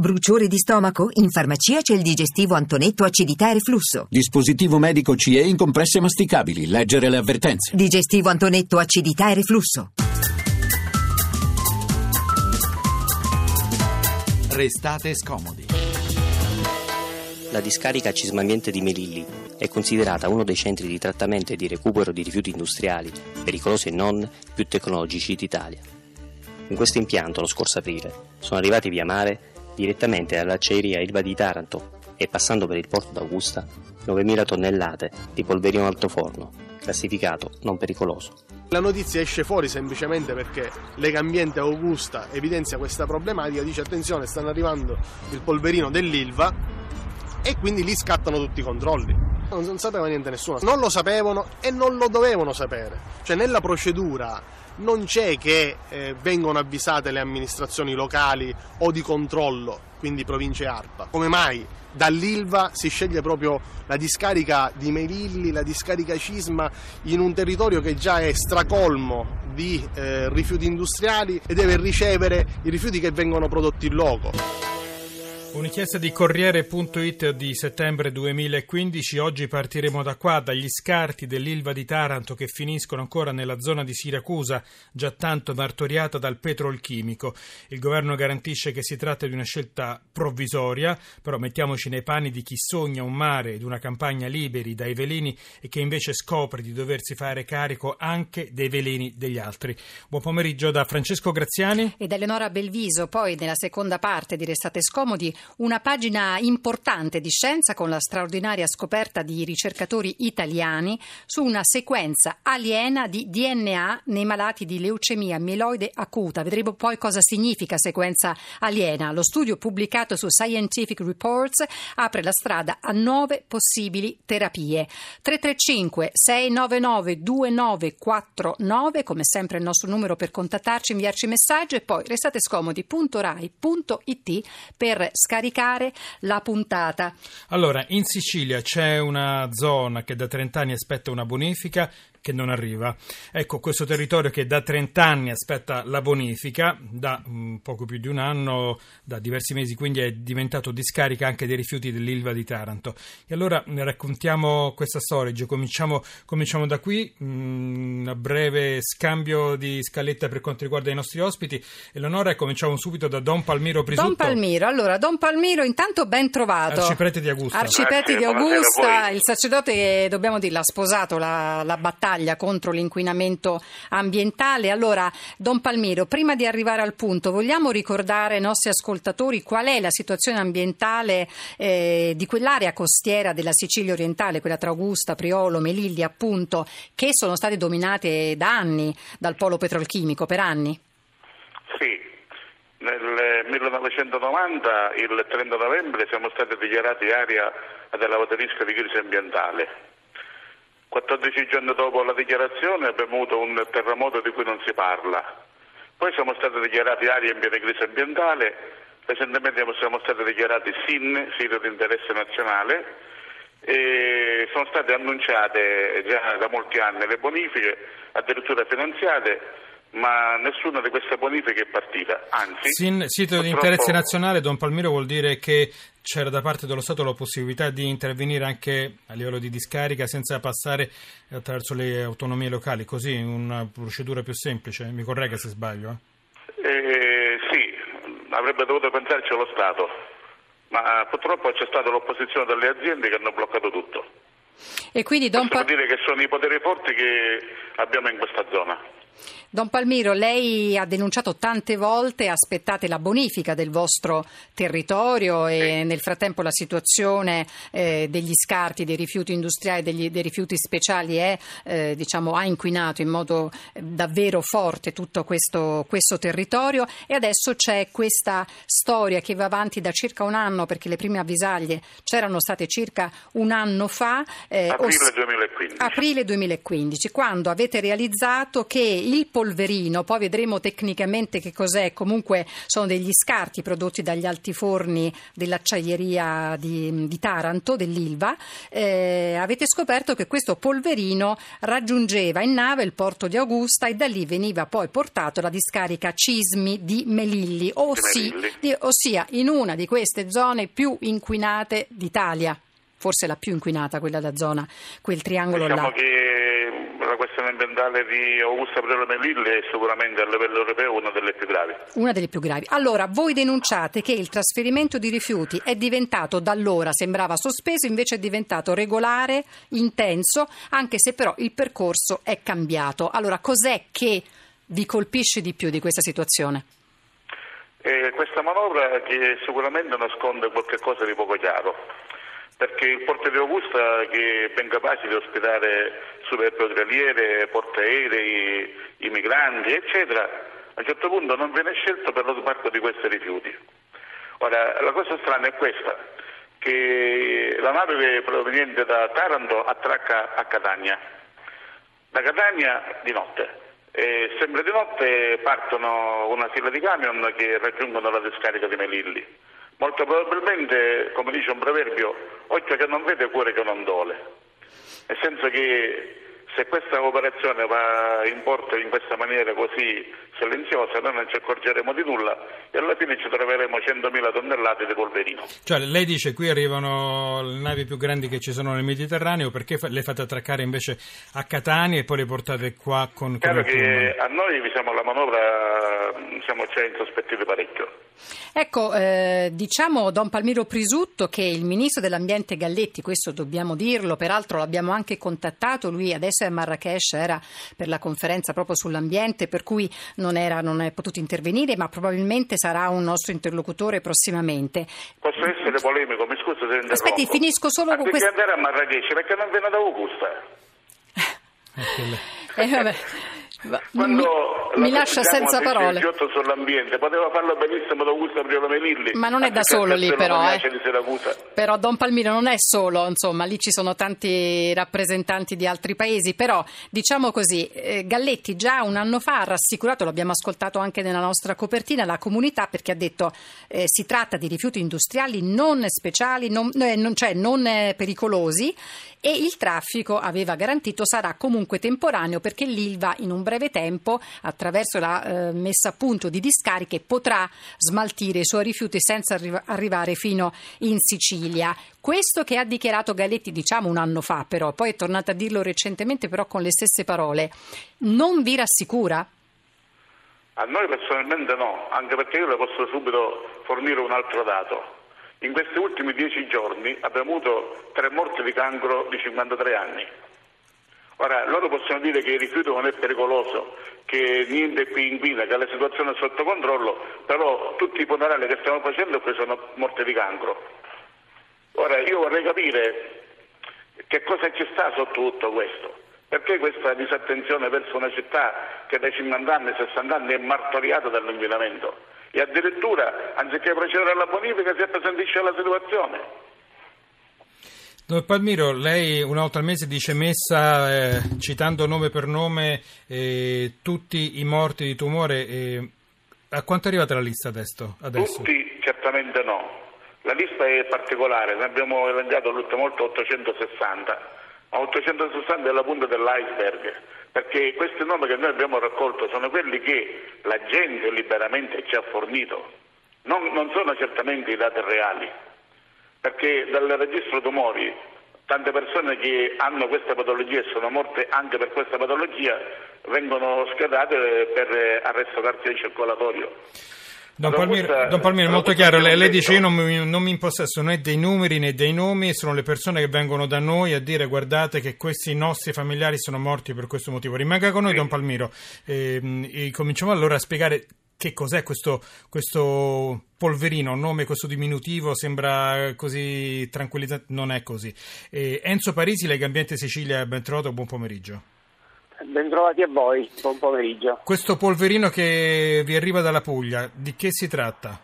Bruciore di stomaco? In farmacia c'è il digestivo Antonetto acidità e reflusso. Dispositivo medico CE in compresse masticabili. Leggere le avvertenze. Digestivo Antonetto acidità e reflusso. Restate scomodi. La discarica Cismamiente di Melilli è considerata uno dei centri di trattamento e di recupero di rifiuti industriali, pericolosi e non, più tecnologici d'Italia. In questo impianto, lo scorso aprile, sono arrivati via mare direttamente dall'acciaieria Ilva di Taranto e passando per il porto d'Augusta 9.000 tonnellate di polverino altoforno, classificato non pericoloso. La notizia esce fuori semplicemente perché Legambiente Augusta evidenzia questa problematica, dice attenzione stanno arrivando il polverino dell'Ilva e quindi lì scattano tutti i controlli. Non sapeva niente nessuno, non lo sapevano e non lo dovevano sapere. Cioè nella procedura non c'è che eh, vengono avvisate le amministrazioni locali o di controllo, quindi province ARPA. Come mai dall'Ilva si sceglie proprio la discarica di Melilli, la discarica Cisma in un territorio che già è stracolmo di eh, rifiuti industriali e deve ricevere i rifiuti che vengono prodotti in loco. Un'inchiesta di Corriere.it di settembre 2015. Oggi partiremo da qua, dagli scarti dell'Ilva di Taranto che finiscono ancora nella zona di Siracusa, già tanto martoriata dal petrolchimico. Il governo garantisce che si tratta di una scelta provvisoria, però mettiamoci nei panni di chi sogna un mare ed una campagna liberi dai veleni e che invece scopre di doversi fare carico anche dei veleni degli altri. Buon pomeriggio da Francesco Graziani e da Eleonora Belviso. Poi nella seconda parte di Restate Scomodi una pagina importante di scienza con la straordinaria scoperta di ricercatori italiani su una sequenza aliena di DNA nei malati di leucemia mieloide acuta. Vedremo poi cosa significa sequenza aliena. Lo studio pubblicato su Scientific Reports apre la strada a nove possibili terapie. 335 699 2949 come sempre il nostro numero per contattarci, inviarci messaggio e poi restate scomodi.rai.it per scaricare la puntata. Allora, in Sicilia c'è una zona che da 30 anni aspetta una bonifica che non arriva. Ecco, questo territorio che da 30 anni aspetta la bonifica, da um, poco più di un anno, da diversi mesi, quindi è diventato discarica anche dei rifiuti dell'Ilva di Taranto. E allora raccontiamo questa storia, cominciamo, cominciamo da qui, um, un breve scambio di scaletta per quanto riguarda i nostri ospiti. Eleonora, cominciamo subito da Don Palmiro Prisutto. Don Palmiro, allora, Don Palmiro, intanto ben trovato. Arciprete di Augusta. Arciprete di Augusta, il sacerdote che, dobbiamo dire, ha sposato la, la battaglia battaglia contro l'inquinamento ambientale. Allora, Don Palmiro, prima di arrivare al punto, vogliamo ricordare ai nostri ascoltatori qual è la situazione ambientale eh, di quell'area costiera della Sicilia orientale, quella tra Augusta, Priolo, Melilli, appunto, che sono state dominate da anni dal polo petrolchimico, per anni? Sì, nel 1990, il 30 novembre, siamo stati dichiarati area della rischio di crisi ambientale. 14 giorni dopo la dichiarazione abbiamo avuto un terremoto di cui non si parla. Poi siamo stati dichiarati area in piena crisi ambientale, recentemente siamo stati dichiarati SIN, sito di interesse nazionale, e sono state annunciate già da molti anni le bonifiche, addirittura finanziate, ma nessuna di queste bonifiche è partita. Anzi, Sin, sito di interesse nazionale, Don Palmiro, vuol dire che c'era da parte dello Stato la possibilità di intervenire anche a livello di discarica senza passare attraverso le autonomie locali, così una procedura più semplice. Mi corregga se sbaglio. Eh? Eh, sì, avrebbe dovuto pensarci lo Stato, ma purtroppo c'è stata l'opposizione delle aziende che hanno bloccato tutto. E quindi Don pa- dire che sono i poteri forti che abbiamo in questa zona. Don Palmiro, lei ha denunciato tante volte, aspettate la bonifica del vostro territorio e nel frattempo la situazione eh, degli scarti, dei rifiuti industriali, degli, dei rifiuti speciali è, eh, diciamo, ha inquinato in modo eh, davvero forte tutto questo, questo, territorio e adesso c'è questa storia che va avanti da circa un anno perché le prime avvisaglie c'erano state circa un anno fa. Eh, aprile 2015. Aprile 2015, quando avete realizzato che il polverino, poi vedremo tecnicamente che cos'è, comunque sono degli scarti prodotti dagli altiforni dell'acciaieria di, di Taranto, dell'Ilva, eh, avete scoperto che questo polverino raggiungeva in nave il porto di Augusta e da lì veniva poi portato alla discarica Cismi di Melilli, ossia, di, ossia in una di queste zone più inquinate d'Italia. Forse la più inquinata quella da zona, quel triangolo diciamo là. che questione ambientale di Augusta Priolo Melilli è sicuramente a livello europeo una delle più gravi. Una delle più gravi. Allora, voi denunciate che il trasferimento di rifiuti è diventato da allora, sembrava sospeso, invece è diventato regolare, intenso, anche se però il percorso è cambiato. Allora, cos'è che vi colpisce di più di questa situazione? Eh, questa manovra che sicuramente nasconde qualcosa di poco chiaro perché il porto di Augusta che è ben capace di ospitare superpetroliere, portaerei, i migranti, eccetera, a un certo punto non viene scelto per lo sbarco di questi rifiuti. Ora, la cosa strana è questa, che la nave proveniente da Taranto attracca a Catania. Da Catania di notte. E sempre di notte partono una fila di camion che raggiungono la discarica di Melilli. Molto probabilmente, come dice un proverbio, occhio che non vede, cuore che non dole. Nel senso che se questa operazione va in porto in questa maniera così silenziosa noi non ci accorgeremo di nulla e alla fine ci troveremo 100.000 tonnellate di polverino. Cioè lei dice qui arrivano le navi più grandi che ci sono nel Mediterraneo, perché le fate attraccare invece a Catania e poi le portate qua con... Chiaro che a noi diciamo, la manovra siamo già insospettiti parecchio. Ecco, eh, diciamo Don Palmiro Prisutto che il ministro dell'ambiente Galletti, questo dobbiamo dirlo, peraltro l'abbiamo anche contattato, lui adesso è a Marrakesh, era per la conferenza proprio sull'ambiente, per cui non, era, non è potuto intervenire, ma probabilmente sarà un nostro interlocutore prossimamente. Posso essere polemico, mi scuso se interrompo. Aspetti, finisco solo con questo. andare a Marrakesh perché non viene da Augusta? eh, vabbè. Quando mi, mi lascia senza parole. sull'ambiente, poteva farlo benissimo da Augusto Priolo Melilli. Ma non è da solo lì però, eh. Però Don Palmiro non è solo, insomma, lì ci sono tanti rappresentanti di altri paesi, però diciamo così, eh, Galletti già un anno fa ha rassicurato, l'abbiamo ascoltato anche nella nostra copertina, la comunità perché ha detto eh, si tratta di rifiuti industriali non speciali, non, eh, non, cioè non eh, pericolosi e il traffico aveva garantito sarà comunque temporaneo perché l'Ilva in un breve tempo attraverso la eh, messa a punto di discariche potrà smaltire i suoi rifiuti senza arri- arrivare fino in Sicilia. Questo che ha dichiarato Galetti diciamo un anno fa però, poi è tornato a dirlo recentemente però con le stesse parole, non vi rassicura? A noi personalmente no, anche perché io le posso subito fornire un altro dato. In questi ultimi dieci giorni abbiamo avuto tre morti di cancro di 53 anni. Ora, loro possono dire che il rifiuto non è pericoloso, che niente qui inquina, che la situazione è sotto controllo, però tutti i funerali che stiamo facendo qui sono morti di cancro. Ora, io vorrei capire che cosa ci sta sotto tutto questo. Perché questa disattenzione verso una città che da 50 anni, 60 anni è martoriata dall'inquinamento? E addirittura, anziché procedere alla bonifica, si appesantisce la situazione. Don Palmiro, lei una volta al mese dice messa, eh, citando nome per nome, eh, tutti i morti di tumore. Eh, a quanto è arrivata la lista adesso? adesso? Tutti certamente no. La lista è particolare, ne abbiamo elencato l'ultima volta 860. A 860 è la punta dell'iceberg, perché questi nomi che noi abbiamo raccolto sono quelli che la gente liberamente ci ha fornito. Non, non sono certamente i dati reali perché dal registro tumori tante persone che hanno questa patologia e sono morte anche per questa patologia vengono schedate per arresto cardiocircolatorio. Don Palmiro, Don Palmiro, molto chiaro, lei, lei dice io non mi, non mi impossesso né dei numeri né dei nomi, sono le persone che vengono da noi a dire guardate che questi nostri familiari sono morti per questo motivo. Rimanga con noi sì. Don Palmiro e, e cominciamo allora a spiegare che cos'è questo, questo polverino, un nome questo diminutivo, sembra così tranquillizzante, non è così. Eh, Enzo Parisi, Lega Ambiente Sicilia, ben trovato, buon pomeriggio. Bentrovati a voi, buon pomeriggio. Questo polverino che vi arriva dalla Puglia, di che si tratta?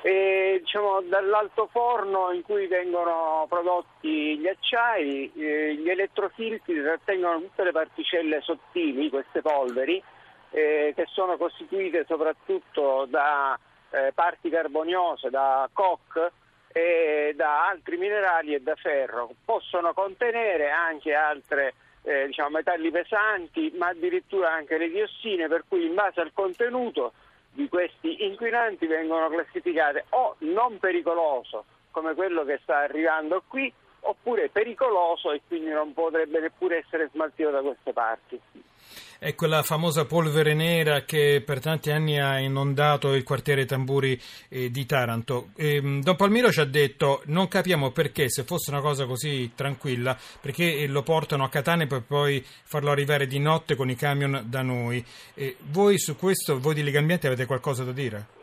Eh, diciamo, dall'altoforno in cui vengono prodotti gli acciai, eh, gli elettrofiltri trattengono tutte le particelle sottili, queste polveri, eh, che sono costituite soprattutto da eh, parti carboniose, da coc e da altri minerali e da ferro. Possono contenere anche altre eh, diciamo, metalli pesanti, ma addirittura anche le diossine, per cui in base al contenuto di questi inquinanti vengono classificate o non pericoloso, come quello che sta arrivando qui, oppure pericoloso e quindi non potrebbe neppure essere smaltito da queste parti. È quella famosa polvere nera che per tanti anni ha inondato il quartiere Tamburi eh, di Taranto. E, ehm, Don Palmiro ci ha detto non capiamo perché se fosse una cosa così tranquilla, perché lo portano a Catania per poi farlo arrivare di notte con i camion da noi. E voi su questo, voi di Legambiente avete qualcosa da dire?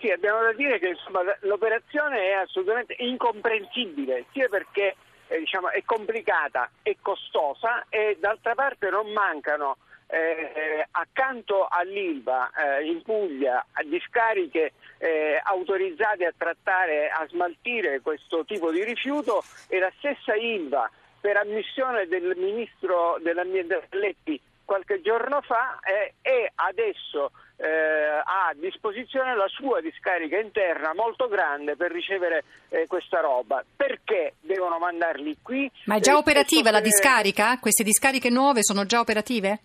Sì, abbiamo da dire che insomma, l'operazione è assolutamente incomprensibile, sia perché eh, diciamo, è complicata e costosa e d'altra parte non mancano eh, accanto all'Ilva eh, in Puglia discariche eh, autorizzate a trattare, a smaltire questo tipo di rifiuto e la stessa Ilva per ammissione del ministro dell'ambiente Letti qualche giorno fa eh, è adesso eh, ha a disposizione la sua discarica interna molto grande per ricevere eh, questa roba. Perché devono mandarli qui? Ma è già operativa la discarica? Queste discariche nuove sono già operative?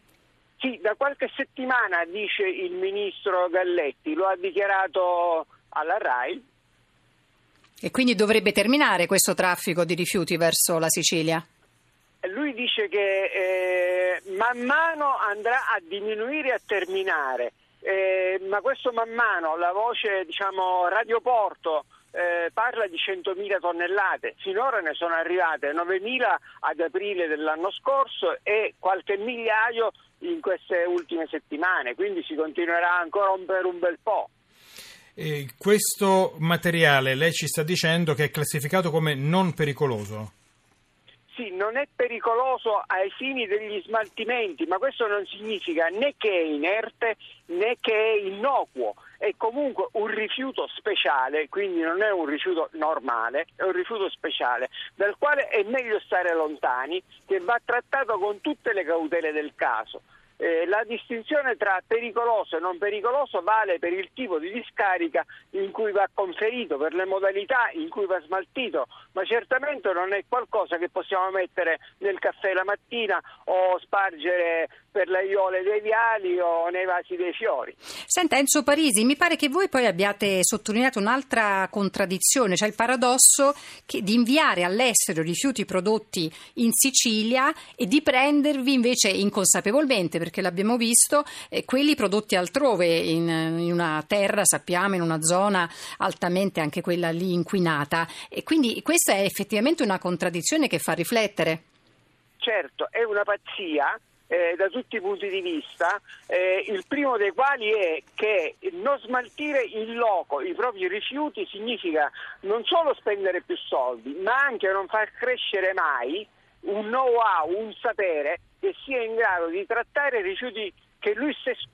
Sì, da qualche settimana dice il ministro Galletti, lo ha dichiarato alla RAI. E quindi dovrebbe terminare questo traffico di rifiuti verso la Sicilia? Lui dice che eh, man mano andrà a diminuire e a terminare, eh, ma questo man mano, la voce diciamo radioporto eh, parla di 100.000 tonnellate, finora ne sono arrivate 9.000 ad aprile dell'anno scorso e qualche migliaio in queste ultime settimane, quindi si continuerà ancora per un bel po'. E questo materiale lei ci sta dicendo che è classificato come non pericoloso? Sì, non è pericoloso ai fini degli smaltimenti, ma questo non significa né che è inerte né che è innocuo. È comunque un rifiuto speciale, quindi non è un rifiuto normale, è un rifiuto speciale, dal quale è meglio stare lontani, che va trattato con tutte le cautele del caso. Eh, la distinzione tra pericoloso e non pericoloso vale per il tipo di discarica in cui va conferito, per le modalità in cui va smaltito, ma certamente non è qualcosa che possiamo mettere nel caffè la mattina o spargere per le aiole dei viali o nei vasi dei fiori. Senta Enzo Parisi, mi pare che voi poi abbiate sottolineato un'altra contraddizione, cioè il paradosso di inviare all'estero rifiuti prodotti in Sicilia e di prendervi invece inconsapevolmente, perché l'abbiamo visto, eh, quelli prodotti altrove, in, in, una terra, sappiamo, in una zona altamente anche quella lì inquinata. E quindi questa è effettivamente una contraddizione che fa riflettere. Certo, è una pazzia eh, da tutti i punti di vista, eh, il primo dei quali è che non smaltire in loco i propri rifiuti significa non solo spendere più soldi, ma anche non far crescere mai un know-how, un sapere che sia in grado di trattare rifiuti che lui stesso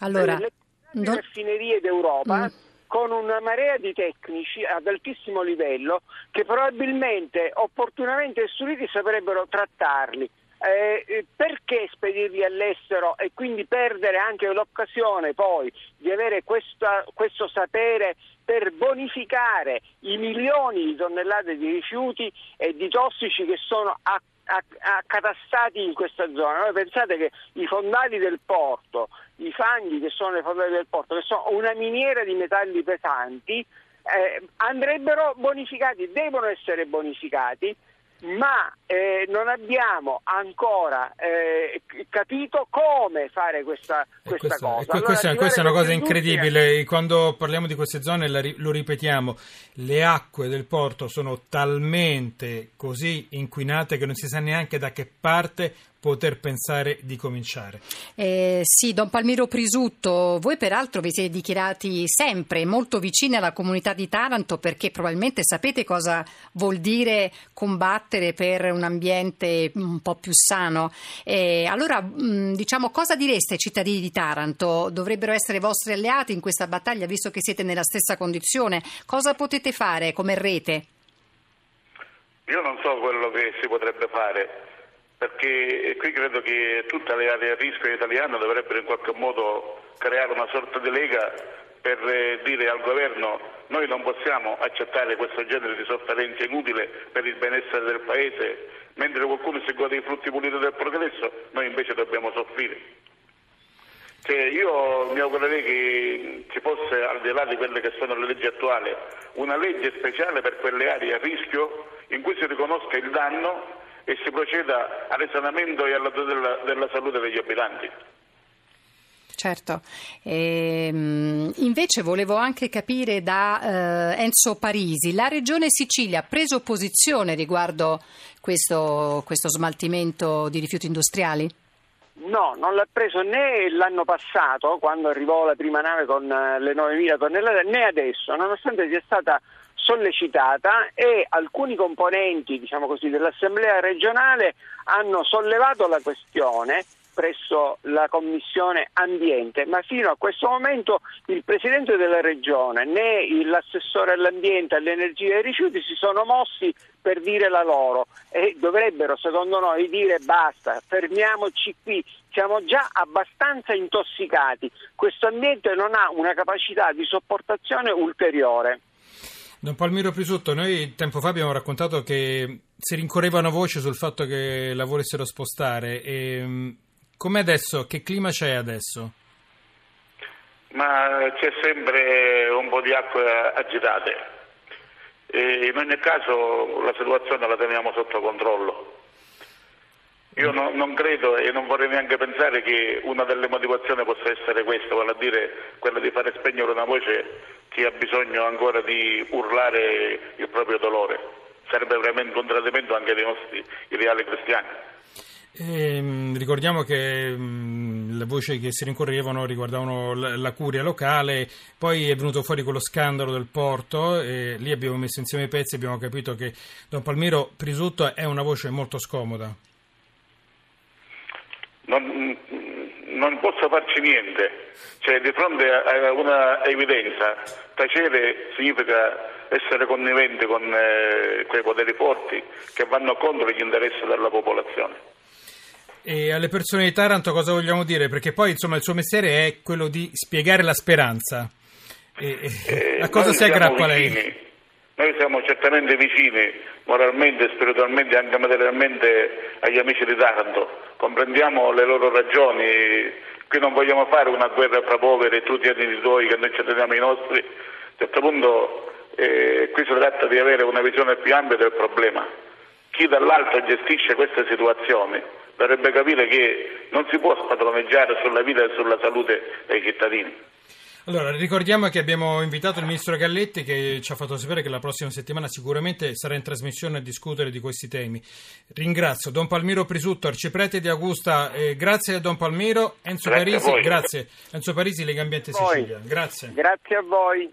allora, le non... raffinerie d'Europa mm con una marea di tecnici ad altissimo livello che probabilmente opportunamente istruiti saprebbero trattarli. Eh, perché spedirli all'estero e quindi perdere anche l'occasione poi di avere questa, questo sapere per bonificare i milioni di tonnellate di rifiuti e di tossici che sono accatastati in questa zona. Voi pensate che i fondali del porto, i fanghi che sono nei fondali del porto, che sono una miniera di metalli pesanti, eh, andrebbero bonificati, devono essere bonificati ma eh, non abbiamo ancora eh, capito come fare questa, questa questo, cosa. Allora, questa, questa, è una cosa incredibile, quando parliamo di queste zone lo ripetiamo, le acque del porto sono talmente così inquinate che non si sa neanche da che parte poter pensare di cominciare. Eh, sì, Don Palmiro Prisutto, voi peraltro vi siete dichiarati sempre molto vicini alla comunità di Taranto perché probabilmente sapete cosa vuol dire combattere per un ambiente un po' più sano. Eh, allora, mh, diciamo, cosa direste ai cittadini di Taranto? Dovrebbero essere vostri alleati in questa battaglia visto che siete nella stessa condizione? Cosa potete fare come rete? Io non so quello che si potrebbe fare, perché qui credo che tutte le aree a rischio italiane dovrebbero in qualche modo creare una sorta di lega per eh, dire al governo noi non possiamo accettare questo genere di sofferenza inutile per il benessere del Paese, mentre qualcuno si gode i frutti puliti del progresso, noi invece dobbiamo soffrire. Cioè, io mi augurerei che ci fosse, al di là di quelle che sono le leggi attuali, una legge speciale per quelle aree a rischio in cui si riconosca il danno e si proceda al risanamento e alla tutela della, della salute degli abitanti. Certo, ehm, invece volevo anche capire da eh, Enzo Parisi, la Regione Sicilia ha preso posizione riguardo questo, questo smaltimento di rifiuti industriali? No, non l'ha preso né l'anno passato, quando arrivò la prima nave con eh, le 9.000 tonnellate, né adesso, nonostante sia stata sollecitata e alcuni componenti diciamo così, dell'Assemblea regionale hanno sollevato la questione presso la Commissione Ambiente, ma fino a questo momento il Presidente della Regione né l'assessore all'ambiente, all'energia e ai rifiuti si sono mossi per dire la loro e dovrebbero secondo noi dire basta, fermiamoci qui, siamo già abbastanza intossicati, questo ambiente non ha una capacità di sopportazione ulteriore. Don Palmiro Prisutto, noi tempo fa abbiamo raccontato che si rincorrevano voci sul fatto che la volessero spostare. E, Com'è adesso? Che clima c'è adesso? Ma c'è sempre un po' di acqua agitate. In ogni caso la situazione la teniamo sotto controllo. Io no, non credo e non vorrei neanche pensare che una delle motivazioni possa essere questa, vale a dire quella di fare spegnere una voce che ha bisogno ancora di urlare il proprio dolore. Sarebbe veramente un tradimento anche dei nostri ideali cristiani. E, ehm, ricordiamo che mh, le voci che si rincorrevano riguardavano la, la, curia locale, poi è venuto fuori quello scandalo del porto e lì abbiamo messo insieme i pezzi e abbiamo capito che Don Palmiro Prisutto è una voce molto scomoda. Non, non posso farci niente, cioè, di fronte a una evidenza, tacere significa essere conniventi con eh, quei poteri forti che vanno contro gli interessi della popolazione. E alle persone di Taranto cosa vogliamo dire? Perché poi insomma il suo mestiere è quello di spiegare la speranza. E, eh, a cosa si aggrappa lei? Noi siamo certamente vicini moralmente, spiritualmente e anche materialmente agli amici di Taranto, comprendiamo le loro ragioni, qui non vogliamo fare una guerra fra poveri tutti gli di tuoi che noi ci teniamo i nostri, a certo punto eh, qui si tratta di avere una visione più ampia del problema. Chi dall'alto gestisce queste situazioni dovrebbe capire che non si può spadroneggiare sulla vita e sulla salute dei cittadini. Allora, ricordiamo che abbiamo invitato il ministro Galletti che ci ha fatto sapere che la prossima settimana sicuramente sarà in trasmissione a discutere di questi temi. Ringrazio Don Palmiro Prisutto, arciprete di Augusta, eh, grazie a Don Palmiro, Enzo grazie Parisi, grazie. Enzo Parisi, Lega Ambiente Sicilia. Grazie. Grazie a voi.